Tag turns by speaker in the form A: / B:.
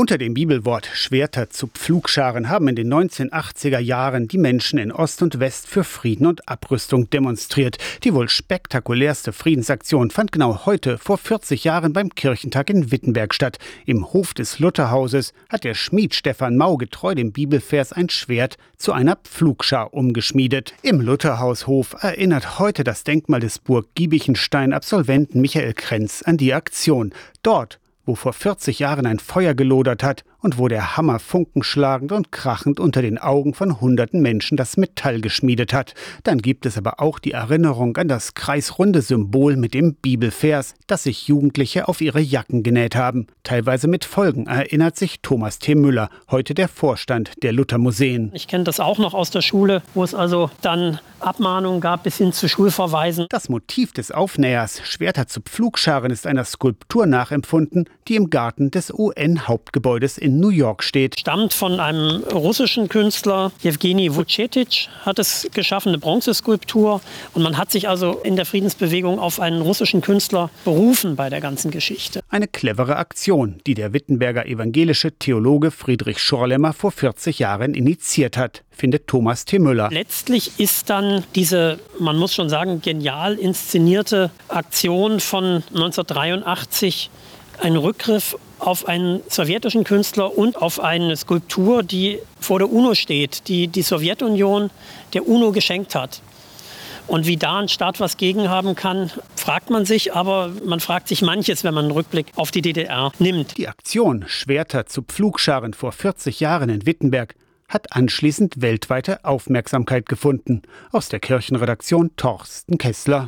A: Unter dem Bibelwort Schwerter zu Pflugscharen haben in den 1980er Jahren die Menschen in Ost und West für Frieden und Abrüstung demonstriert. Die wohl spektakulärste Friedensaktion fand genau heute vor 40 Jahren beim Kirchentag in Wittenberg statt. Im Hof des Lutherhauses hat der Schmied Stefan Mau getreu dem Bibelvers ein Schwert zu einer Pflugschar umgeschmiedet. Im Lutherhaushof erinnert heute das Denkmal des Burg Giebichenstein Absolventen Michael Krenz an die Aktion. Dort wo vor 40 Jahren ein Feuer gelodert hat und wo der Hammer funkenschlagend und krachend unter den Augen von hunderten Menschen das Metall geschmiedet hat. Dann gibt es aber auch die Erinnerung an das kreisrunde Symbol mit dem Bibelvers, das sich Jugendliche auf ihre Jacken genäht haben. Teilweise mit Folgen, erinnert sich Thomas T. Müller, heute der Vorstand der Luthermuseen.
B: Ich kenne das auch noch aus der Schule, wo es also dann Abmahnungen gab bis hin zu Schulverweisen.
A: Das Motiv des Aufnähers, Schwerter zu Pflugscharen, ist einer Skulptur nachempfunden, die im Garten des UN-Hauptgebäudes in New York steht.
B: Stammt von einem russischen Künstler, Jewgeni Vucetic, hat es geschaffen, eine Bronzeskulptur. Und man hat sich also in der Friedensbewegung auf einen russischen Künstler berufen bei der ganzen Geschichte.
A: Eine clevere Aktion, die der Wittenberger evangelische Theologe Friedrich Schorlemmer vor 40 Jahren initiiert hat, findet Thomas T. Müller.
B: Letztlich ist dann diese, man muss schon sagen, genial inszenierte Aktion von 1983 ein Rückgriff auf einen sowjetischen Künstler und auf eine Skulptur, die vor der UNO steht, die die Sowjetunion der UNO geschenkt hat. Und wie da ein Staat was gegen haben kann, fragt man sich, aber man fragt sich manches, wenn man einen Rückblick auf die DDR nimmt.
A: Die Aktion Schwerter zu Pflugscharen vor 40 Jahren in Wittenberg hat anschließend weltweite Aufmerksamkeit gefunden. Aus der Kirchenredaktion Torsten Kessler.